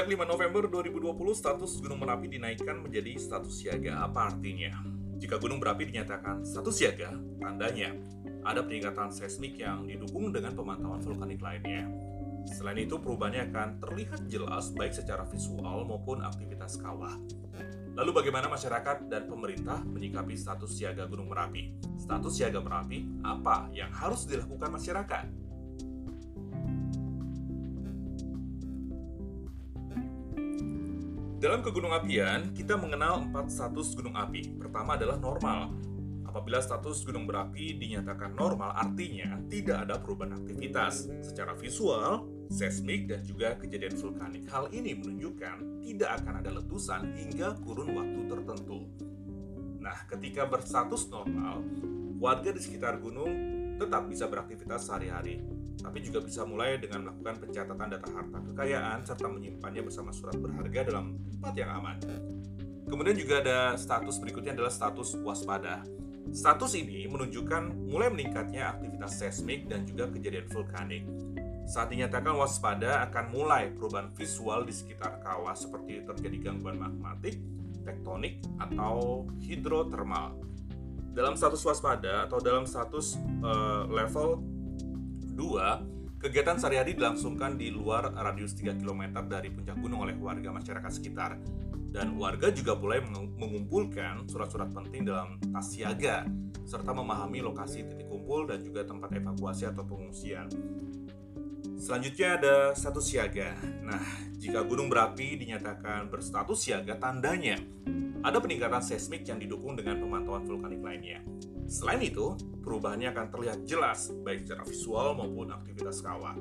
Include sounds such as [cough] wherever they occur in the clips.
Sejak 5 November 2020, status Gunung Merapi dinaikkan menjadi status siaga. Apa artinya? Jika gunung berapi dinyatakan status siaga, tandanya ada peningkatan seismik yang didukung dengan pemantauan vulkanik lainnya. Selain itu, perubahannya akan terlihat jelas baik secara visual maupun aktivitas kawah. Lalu bagaimana masyarakat dan pemerintah menyikapi status siaga Gunung Merapi? Status siaga Merapi, apa yang harus dilakukan masyarakat? Dalam kegunung apian, kita mengenal empat status gunung api. Pertama adalah normal. Apabila status gunung berapi dinyatakan normal, artinya tidak ada perubahan aktivitas secara visual, seismik, dan juga kejadian vulkanik. Hal ini menunjukkan tidak akan ada letusan hingga kurun waktu tertentu. Nah, ketika berstatus normal, warga di sekitar gunung tetap bisa beraktivitas sehari-hari tapi juga bisa mulai dengan melakukan pencatatan data harta kekayaan serta menyimpannya bersama surat berharga dalam tempat yang aman. Kemudian juga ada status berikutnya adalah status waspada. Status ini menunjukkan mulai meningkatnya aktivitas seismik dan juga kejadian vulkanik. Saat dinyatakan waspada akan mulai perubahan visual di sekitar kawah seperti terjadi gangguan magmatik, tektonik, atau hidrotermal. Dalam status waspada atau dalam status uh, level 2. Kegiatan sehari-hari dilangsungkan di luar radius 3 km dari puncak gunung oleh warga masyarakat sekitar. Dan warga juga mulai mengumpulkan surat-surat penting dalam tas siaga, serta memahami lokasi titik kumpul dan juga tempat evakuasi atau pengungsian. Selanjutnya ada status siaga. Nah, jika gunung berapi dinyatakan berstatus siaga, tandanya ada peningkatan seismik yang didukung dengan pemantauan vulkanik lainnya. Selain itu, perubahannya akan terlihat jelas baik secara visual maupun aktivitas kawah.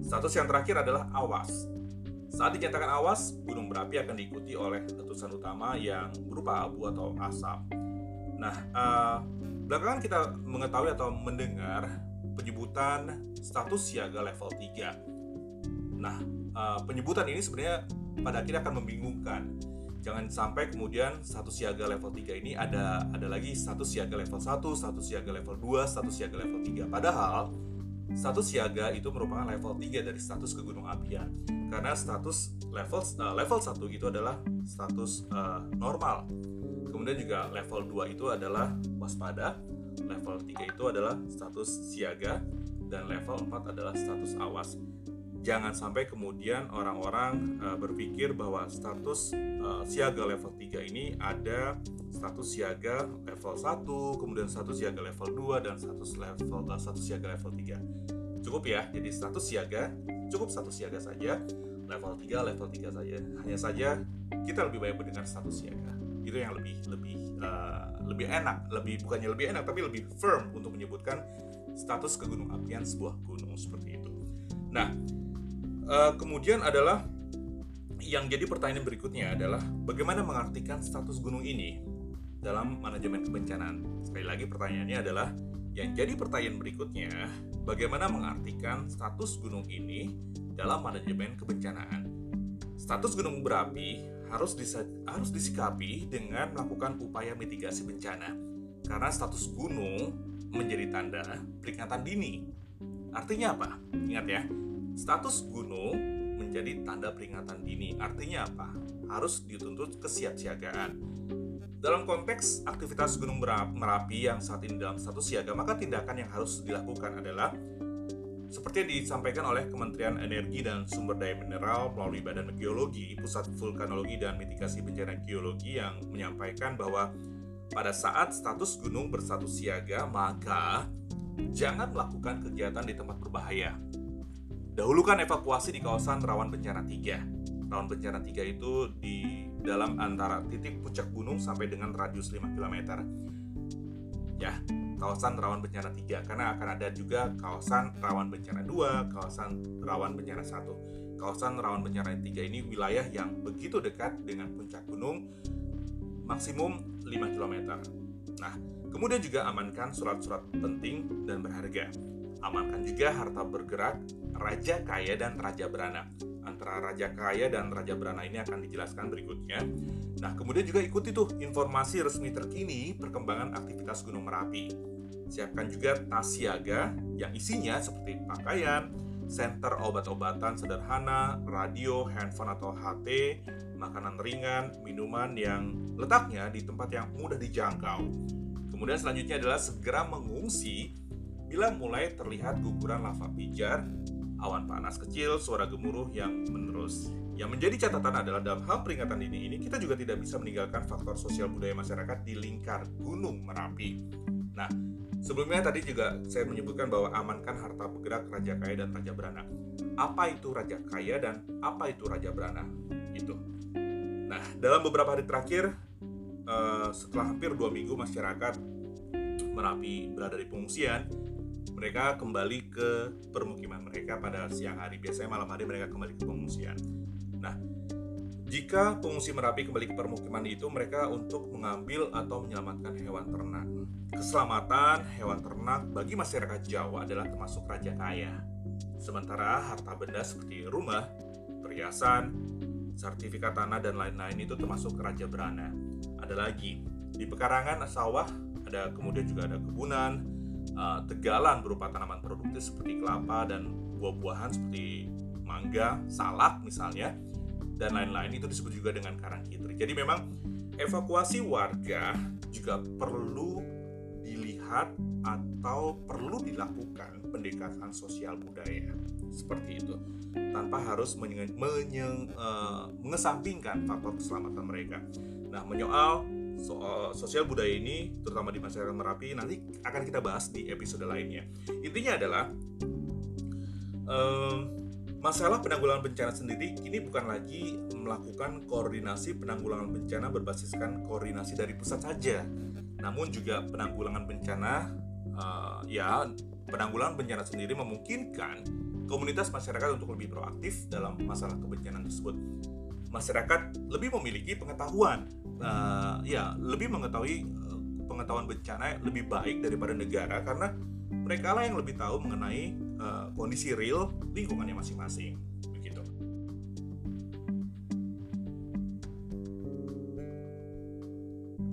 Status yang terakhir adalah awas. Saat dinyatakan awas, gunung berapi akan diikuti oleh letusan utama yang berupa abu atau asap. Nah, uh, belakangan kita mengetahui atau mendengar penyebutan status siaga level 3. Nah, uh, penyebutan ini sebenarnya pada akhirnya akan membingungkan jangan sampai kemudian status siaga level 3 ini ada ada lagi status siaga level 1, status siaga level 2, status siaga level 3. Padahal status siaga itu merupakan level 3 dari status ke gunung apian. Karena status level uh, level 1 itu adalah status uh, normal. Kemudian juga level 2 itu adalah waspada, level 3 itu adalah status siaga dan level 4 adalah status awas jangan sampai kemudian orang-orang uh, berpikir bahwa status uh, siaga level 3 ini ada status siaga level 1, kemudian status siaga level 2 dan status level uh, status siaga level 3. Cukup ya, jadi status siaga cukup status siaga saja, level 3 level 3 saja. Hanya saja kita lebih banyak mendengar status siaga. Itu yang lebih lebih uh, lebih enak, lebih bukannya lebih enak tapi lebih firm untuk menyebutkan status kegunung apian sebuah gunung seperti itu. Nah, uh, kemudian adalah yang jadi pertanyaan berikutnya adalah bagaimana mengartikan status gunung ini dalam manajemen kebencanaan. Sekali lagi pertanyaannya adalah yang jadi pertanyaan berikutnya, bagaimana mengartikan status gunung ini dalam manajemen kebencanaan? Status gunung berapi harus harus disikapi dengan melakukan upaya mitigasi bencana. Karena status gunung menjadi tanda peringatan dini. Artinya apa? Ingat ya, Status gunung menjadi tanda peringatan dini. Artinya apa? Harus dituntut kesiapsiagaan. Dalam konteks aktivitas Gunung Merapi yang saat ini dalam status siaga, maka tindakan yang harus dilakukan adalah seperti yang disampaikan oleh Kementerian Energi dan Sumber Daya Mineral melalui Badan Geologi, Pusat Vulkanologi dan Mitigasi Bencana Geologi yang menyampaikan bahwa pada saat status gunung berstatus siaga, maka jangan melakukan kegiatan di tempat berbahaya Dahulukan evakuasi di kawasan rawan bencana 3. Rawan bencana 3 itu di dalam antara titik puncak gunung sampai dengan radius 5 km. Ya, kawasan rawan bencana 3 karena akan ada juga kawasan rawan bencana 2, kawasan rawan bencana 1. Kawasan rawan bencana 3 ini wilayah yang begitu dekat dengan puncak gunung maksimum 5 km. Nah, kemudian juga amankan surat-surat penting dan berharga Amankan juga harta bergerak Raja Kaya dan Raja Berana. Antara Raja Kaya dan Raja Berana ini akan dijelaskan berikutnya. Nah, kemudian juga ikuti tuh informasi resmi terkini perkembangan aktivitas Gunung Merapi. Siapkan juga tas siaga yang isinya seperti pakaian, center obat-obatan sederhana, radio, handphone atau HT, makanan ringan, minuman yang letaknya di tempat yang mudah dijangkau. Kemudian selanjutnya adalah segera mengungsi bila mulai terlihat guguran lava pijar, awan panas kecil, suara gemuruh yang menerus. Yang menjadi catatan adalah dalam hal peringatan dini ini kita juga tidak bisa meninggalkan faktor sosial budaya masyarakat di lingkar Gunung Merapi. Nah, sebelumnya tadi juga saya menyebutkan bahwa amankan harta bergerak Raja Kaya dan Raja Berana. Apa itu Raja Kaya dan apa itu Raja Berana? Itu. Nah, dalam beberapa hari terakhir, uh, setelah hampir dua minggu masyarakat Merapi berada di pengungsian, mereka kembali ke permukiman mereka pada siang hari. Biasanya malam hari mereka kembali ke pengungsian. Nah, jika pengungsi Merapi kembali ke permukiman itu, mereka untuk mengambil atau menyelamatkan hewan ternak. Keselamatan hewan ternak bagi masyarakat Jawa adalah termasuk raja kaya. Sementara harta benda seperti rumah, perhiasan, sertifikat tanah, dan lain-lain itu termasuk raja berana. Ada lagi, di pekarangan sawah, ada kemudian juga ada kebunan, uh, tegalan berupa tanaman produktif seperti kelapa dan buah-buahan seperti mangga, salak misalnya, dan lain-lain itu disebut juga dengan karangkitri. Jadi memang evakuasi warga juga perlu dilihat atau perlu dilakukan pendekatan sosial budaya seperti itu tanpa harus menye menye uh, mengesampingkan faktor keselamatan mereka. Nah, menyoal soal sosial budaya ini terutama di masyarakat Merapi nanti akan kita bahas di episode lainnya. Intinya adalah um, Masalah penanggulangan bencana sendiri kini bukan lagi melakukan koordinasi penanggulangan bencana berbasiskan koordinasi dari pusat saja, namun juga penanggulangan bencana uh, ya penanggulangan bencana sendiri memungkinkan komunitas masyarakat untuk lebih proaktif dalam masalah kebencanaan tersebut. Masyarakat lebih memiliki pengetahuan, uh, ya lebih mengetahui uh, pengetahuan bencana lebih baik daripada negara karena mereka lah yang lebih tahu mengenai uh, kondisi real lingkungannya masing-masing. Begitu.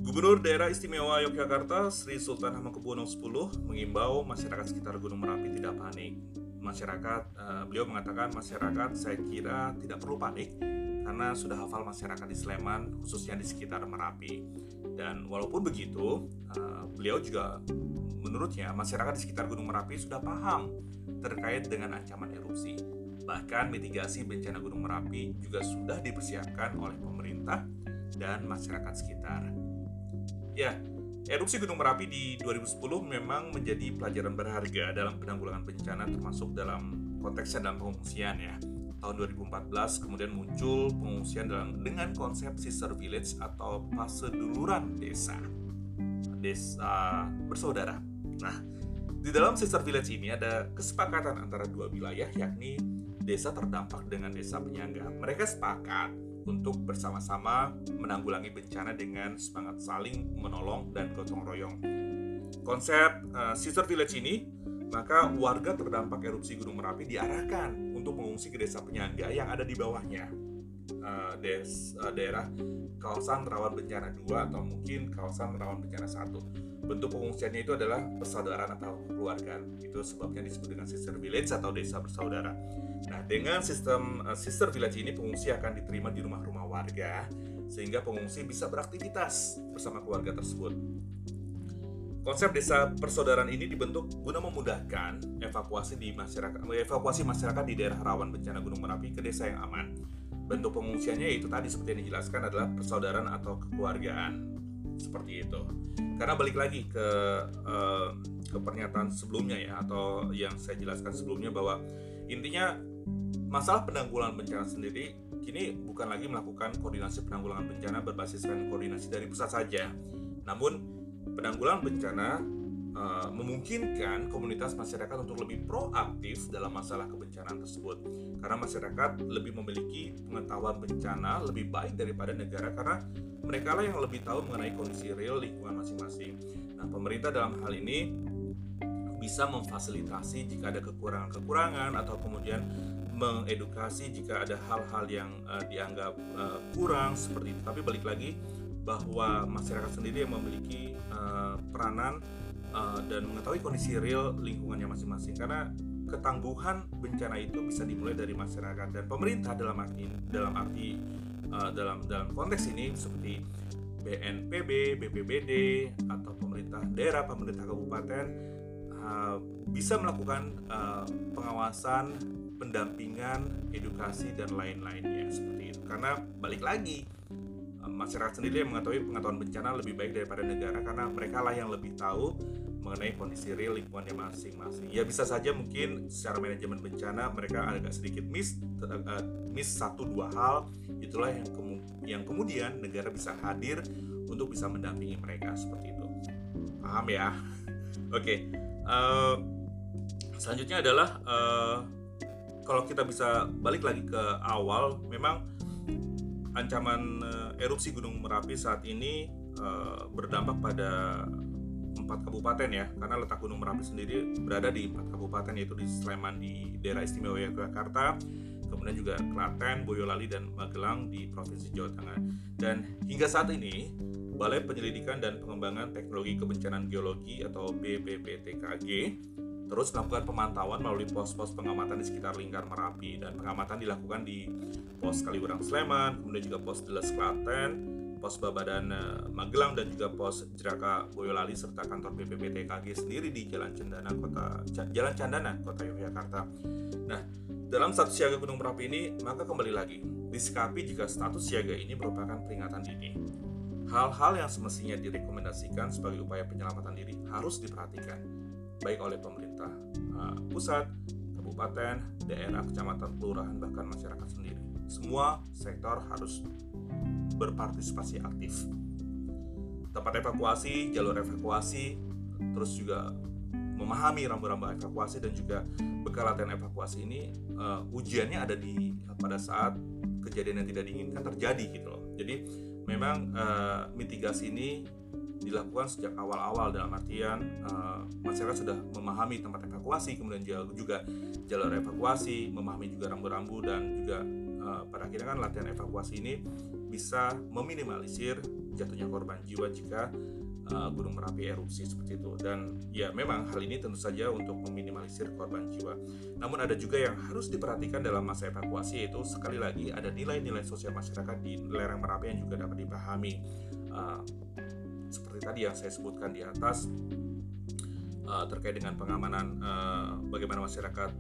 Gubernur Daerah Istimewa Yogyakarta Sri Sultan Hamengkubuwono X mengimbau masyarakat sekitar Gunung Merapi tidak panik. Masyarakat, uh, beliau mengatakan masyarakat saya kira tidak perlu panik karena sudah hafal masyarakat di Sleman khususnya di sekitar Merapi. Dan walaupun begitu, uh, beliau juga Menurutnya, masyarakat di sekitar Gunung Merapi sudah paham terkait dengan ancaman erupsi. Bahkan mitigasi bencana Gunung Merapi juga sudah dipersiapkan oleh pemerintah dan masyarakat sekitar. Ya, erupsi Gunung Merapi di 2010 memang menjadi pelajaran berharga dalam penanggulangan bencana termasuk dalam konteksnya dalam pengungsian ya. Tahun 2014 kemudian muncul pengungsian dalam dengan konsep sister village atau paseduluran desa. Desa bersaudara Nah, di dalam sister village ini ada kesepakatan antara dua wilayah yakni desa terdampak dengan desa penyangga. Mereka sepakat untuk bersama-sama menanggulangi bencana dengan semangat saling menolong dan gotong royong. Konsep uh, sister village ini, maka warga terdampak erupsi Gunung Merapi diarahkan untuk mengungsi ke desa penyangga yang ada di bawahnya. Uh, des, uh, daerah kawasan rawan bencana 2 atau mungkin kawasan rawan bencana 1 bentuk pengungsiannya itu adalah persaudaraan atau keluarga. Itu sebabnya disebut dengan sister village atau desa bersaudara. Nah, dengan sistem uh, sister village ini pengungsi akan diterima di rumah-rumah warga sehingga pengungsi bisa beraktivitas bersama keluarga tersebut. Konsep desa persaudaraan ini dibentuk guna memudahkan evakuasi di masyarakat evakuasi masyarakat di daerah rawan bencana Gunung Merapi ke desa yang aman. Bentuk pengungsiannya itu tadi seperti yang dijelaskan adalah persaudaraan atau kekeluargaan. Seperti itu. Karena balik lagi ke uh, ke pernyataan sebelumnya ya atau yang saya jelaskan sebelumnya bahwa intinya masalah penanggulangan bencana sendiri kini bukan lagi melakukan koordinasi penanggulangan bencana berbasiskan koordinasi dari pusat saja. Namun penanggulangan bencana uh, memungkinkan komunitas masyarakat untuk lebih proaktif dalam masalah kebencanaan tersebut karena masyarakat lebih memiliki pengetahuan bencana lebih baik daripada negara karena mereka lah yang lebih tahu mengenai kondisi real lingkungan masing-masing. Nah, pemerintah dalam hal ini bisa memfasilitasi jika ada kekurangan-kekurangan atau kemudian mengedukasi jika ada hal-hal yang uh, dianggap uh, kurang seperti itu. Tapi balik lagi bahwa masyarakat sendiri yang memiliki uh, peranan uh, dan mengetahui kondisi real lingkungannya masing-masing karena ketangguhan bencana itu bisa dimulai dari masyarakat dan pemerintah dalam arti dalam arti uh, dalam dalam konteks ini seperti BNPB, BPBD atau pemerintah daerah, pemerintah kabupaten uh, bisa melakukan uh, pengawasan, pendampingan, edukasi dan lain-lainnya seperti itu. Karena balik lagi masyarakat sendiri yang mengetahui pengetahuan bencana lebih baik daripada negara karena mereka lah yang lebih tahu mengenai kondisi real lingkungannya masing-masing. Ya bisa saja mungkin secara manajemen bencana mereka agak sedikit miss uh, miss satu dua hal itulah yang kemu yang kemudian negara bisa hadir untuk bisa mendampingi mereka seperti itu. Paham ya? [laughs] Oke. Okay. Uh, eh, selanjutnya adalah uh, kalau kita bisa balik lagi ke awal, memang ancaman uh, erupsi Gunung Merapi saat ini uh, berdampak pada empat kabupaten ya karena letak Gunung Merapi sendiri berada di empat kabupaten yaitu di Sleman di daerah istimewa Yogyakarta kemudian juga Klaten, Boyolali dan Magelang di Provinsi Jawa Tengah. Dan hingga saat ini Balai Penyelidikan dan Pengembangan Teknologi Kebencanaan Geologi atau BPPTKG terus melakukan pemantauan melalui pos-pos pengamatan di sekitar lingkar Merapi dan pengamatan dilakukan di pos Kaliurang Sleman, kemudian juga pos Deles Klaten, pos Babadan eh, Magelang dan juga pos Jeraka Boyolali serta kantor BPPTKG sendiri di Jalan Cendana Kota Jalan Candana Kota Yogyakarta. Nah, dalam status siaga Gunung Merapi ini maka kembali lagi disikapi jika status siaga ini merupakan peringatan dini. Hal-hal yang semestinya direkomendasikan sebagai upaya penyelamatan diri harus diperhatikan baik oleh pemerintah uh, pusat, kabupaten, daerah, kecamatan, kelurahan bahkan masyarakat sendiri. Semua sektor harus berpartisipasi aktif. Tempat evakuasi, jalur evakuasi, terus juga memahami rambu-rambu evakuasi dan juga bekal latihan evakuasi ini uh, ujiannya ada di pada saat kejadian yang tidak diinginkan terjadi gitu loh. Jadi memang uh, mitigasi ini dilakukan sejak awal-awal dalam artian uh, masyarakat sudah memahami tempat evakuasi kemudian juga jalur evakuasi memahami juga rambu-rambu dan juga uh, pada akhirnya kan latihan evakuasi ini bisa meminimalisir jatuhnya korban jiwa jika uh, Gunung Merapi erupsi seperti itu dan ya memang hal ini tentu saja untuk meminimalisir korban jiwa. Namun ada juga yang harus diperhatikan dalam masa evakuasi yaitu sekali lagi ada nilai-nilai sosial masyarakat di lereng Merapi yang juga dapat dipahami. Uh, seperti tadi yang saya sebutkan di atas uh, terkait dengan pengamanan uh, bagaimana masyarakat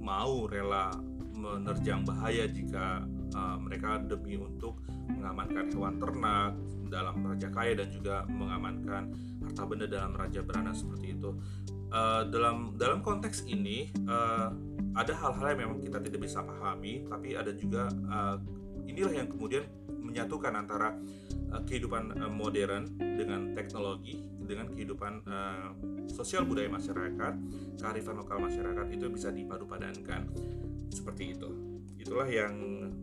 mau rela menerjang bahaya jika uh, mereka demi untuk mengamankan hewan ternak dalam Raja Kaya dan juga mengamankan harta benda dalam Raja Berana seperti itu. Uh, dalam dalam konteks ini uh, ada hal-hal yang memang kita tidak bisa pahami, tapi ada juga uh, inilah yang kemudian menyatukan antara uh, kehidupan uh, modern dengan teknologi dengan kehidupan uh, sosial budaya masyarakat, kearifan lokal masyarakat itu bisa dipadu padankan seperti itu. Itulah yang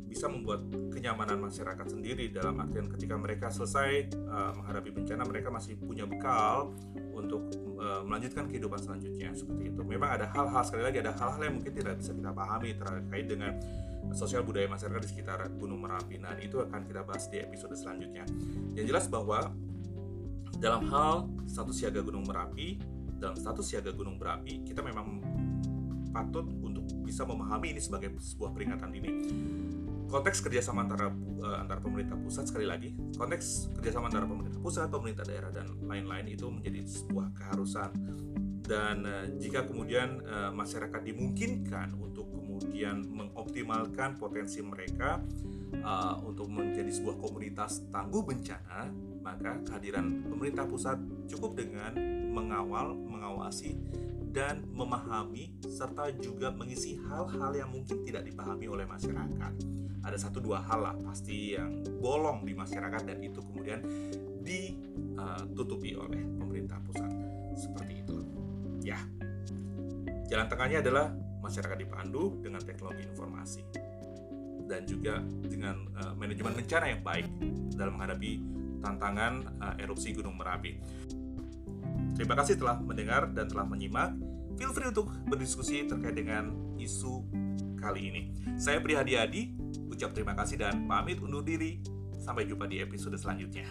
bisa membuat kenyamanan masyarakat sendiri dalam artian ketika mereka selesai uh, menghadapi bencana mereka masih punya bekal untuk uh, melanjutkan kehidupan selanjutnya. Seperti itu. Memang ada hal-hal sekali lagi ada hal-hal yang mungkin tidak bisa kita pahami terkait dengan sosial budaya masyarakat di sekitar Gunung Merapi. Nah, itu akan kita bahas di episode selanjutnya. Yang jelas bahwa dalam hal status siaga Gunung Merapi, dalam status siaga Gunung Merapi, kita memang patut untuk bisa memahami ini sebagai sebuah peringatan dini. Konteks kerjasama antara uh, antara pemerintah pusat sekali lagi, konteks kerjasama antara pemerintah pusat, pemerintah daerah dan lain-lain itu menjadi sebuah keharusan. Dan uh, jika kemudian uh, masyarakat dimungkinkan untuk kemudian mengoptimalkan potensi mereka uh, untuk menjadi sebuah komunitas tangguh bencana, maka kehadiran pemerintah pusat cukup dengan mengawal, mengawasi dan memahami serta juga mengisi hal-hal yang mungkin tidak dipahami oleh masyarakat. Ada satu dua hal lah pasti yang bolong di masyarakat dan itu kemudian ditutupi oleh pemerintah pusat. Seperti itu. Ya. Jalan tengahnya adalah masyarakat dipandu dengan teknologi informasi dan juga dengan uh, manajemen bencana yang baik dalam menghadapi tantangan uh, erupsi Gunung Merapi. Terima kasih telah mendengar dan telah menyimak. Feel free untuk berdiskusi terkait dengan isu kali ini. Saya Pri Hadi ucap terima kasih dan pamit undur diri. Sampai jumpa di episode selanjutnya.